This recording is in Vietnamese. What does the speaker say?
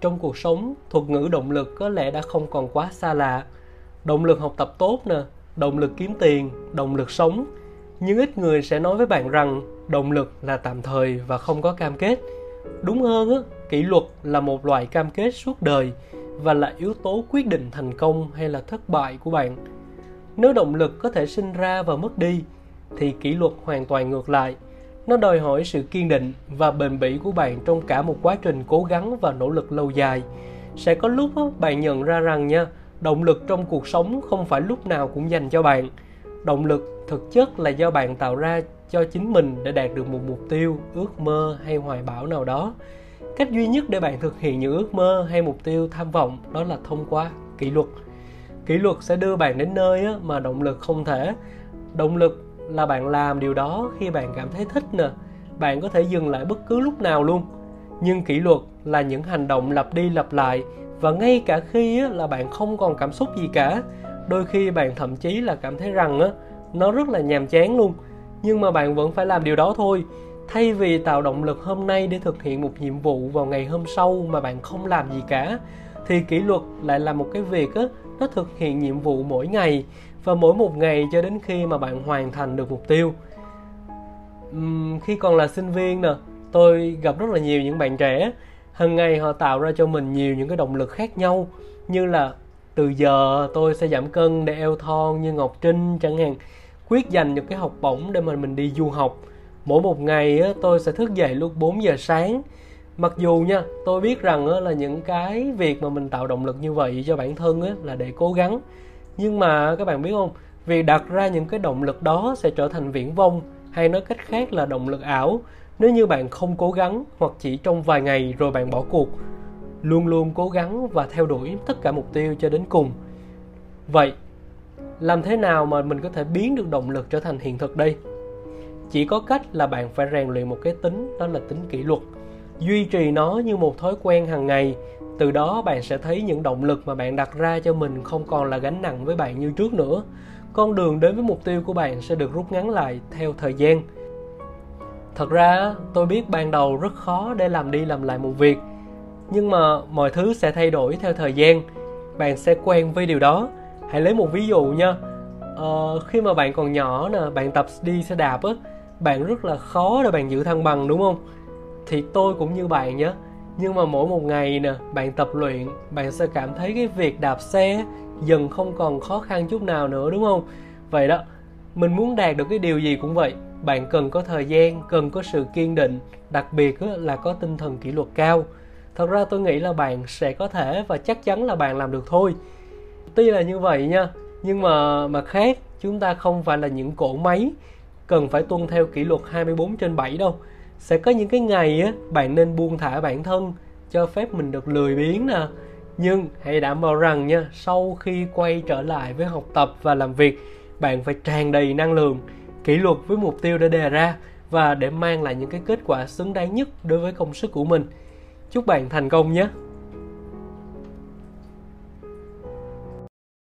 trong cuộc sống, thuật ngữ động lực có lẽ đã không còn quá xa lạ. Động lực học tập tốt nè, động lực kiếm tiền, động lực sống. Nhưng ít người sẽ nói với bạn rằng động lực là tạm thời và không có cam kết. Đúng hơn á, kỷ luật là một loại cam kết suốt đời và là yếu tố quyết định thành công hay là thất bại của bạn. Nếu động lực có thể sinh ra và mất đi, thì kỷ luật hoàn toàn ngược lại nó đòi hỏi sự kiên định và bền bỉ của bạn trong cả một quá trình cố gắng và nỗ lực lâu dài. Sẽ có lúc bạn nhận ra rằng nha, động lực trong cuộc sống không phải lúc nào cũng dành cho bạn. Động lực thực chất là do bạn tạo ra cho chính mình để đạt được một mục tiêu, ước mơ hay hoài bão nào đó. Cách duy nhất để bạn thực hiện những ước mơ hay mục tiêu tham vọng đó là thông qua kỷ luật. Kỷ luật sẽ đưa bạn đến nơi mà động lực không thể. Động lực là bạn làm điều đó khi bạn cảm thấy thích nè. Bạn có thể dừng lại bất cứ lúc nào luôn. Nhưng kỷ luật là những hành động lặp đi lặp lại và ngay cả khi là bạn không còn cảm xúc gì cả. Đôi khi bạn thậm chí là cảm thấy rằng nó rất là nhàm chán luôn. Nhưng mà bạn vẫn phải làm điều đó thôi. Thay vì tạo động lực hôm nay để thực hiện một nhiệm vụ vào ngày hôm sau mà bạn không làm gì cả, thì kỷ luật lại là một cái việc nó thực hiện nhiệm vụ mỗi ngày và mỗi một ngày cho đến khi mà bạn hoàn thành được mục tiêu. Uhm, khi còn là sinh viên nè tôi gặp rất là nhiều những bạn trẻ. Hàng ngày họ tạo ra cho mình nhiều những cái động lực khác nhau như là từ giờ tôi sẽ giảm cân để eo thon như Ngọc Trinh chẳng hạn quyết dành những cái học bổng để mà mình đi du học. Mỗi một ngày tôi sẽ thức dậy lúc 4 giờ sáng mặc dù nha, tôi biết rằng là những cái việc mà mình tạo động lực như vậy cho bản thân là để cố gắng. Nhưng mà các bạn biết không, việc đặt ra những cái động lực đó sẽ trở thành viễn vông, hay nói cách khác là động lực ảo, nếu như bạn không cố gắng hoặc chỉ trong vài ngày rồi bạn bỏ cuộc. Luôn luôn cố gắng và theo đuổi tất cả mục tiêu cho đến cùng. Vậy, làm thế nào mà mình có thể biến được động lực trở thành hiện thực đây? Chỉ có cách là bạn phải rèn luyện một cái tính, đó là tính kỷ luật duy trì nó như một thói quen hàng ngày. Từ đó bạn sẽ thấy những động lực mà bạn đặt ra cho mình không còn là gánh nặng với bạn như trước nữa. Con đường đến với mục tiêu của bạn sẽ được rút ngắn lại theo thời gian. Thật ra tôi biết ban đầu rất khó để làm đi làm lại một việc nhưng mà mọi thứ sẽ thay đổi theo thời gian. Bạn sẽ quen với điều đó. Hãy lấy một ví dụ nha. Ờ, khi mà bạn còn nhỏ nè bạn tập đi xe đạp á bạn rất là khó để bạn giữ thăng bằng đúng không? Thì tôi cũng như bạn nhé. Nhưng mà mỗi một ngày nè, bạn tập luyện, bạn sẽ cảm thấy cái việc đạp xe dần không còn khó khăn chút nào nữa, đúng không? Vậy đó, mình muốn đạt được cái điều gì cũng vậy. Bạn cần có thời gian, cần có sự kiên định, đặc biệt là có tinh thần kỷ luật cao. Thật ra tôi nghĩ là bạn sẽ có thể và chắc chắn là bạn làm được thôi. Tuy là như vậy nha, nhưng mà mà khác, chúng ta không phải là những cỗ máy cần phải tuân theo kỷ luật 24 trên 7 đâu sẽ có những cái ngày á, bạn nên buông thả bản thân, cho phép mình được lười biếng nè. Nhưng hãy đảm bảo rằng nha, sau khi quay trở lại với học tập và làm việc, bạn phải tràn đầy năng lượng, kỷ luật với mục tiêu đã đề ra và để mang lại những cái kết quả xứng đáng nhất đối với công sức của mình. Chúc bạn thành công nhé!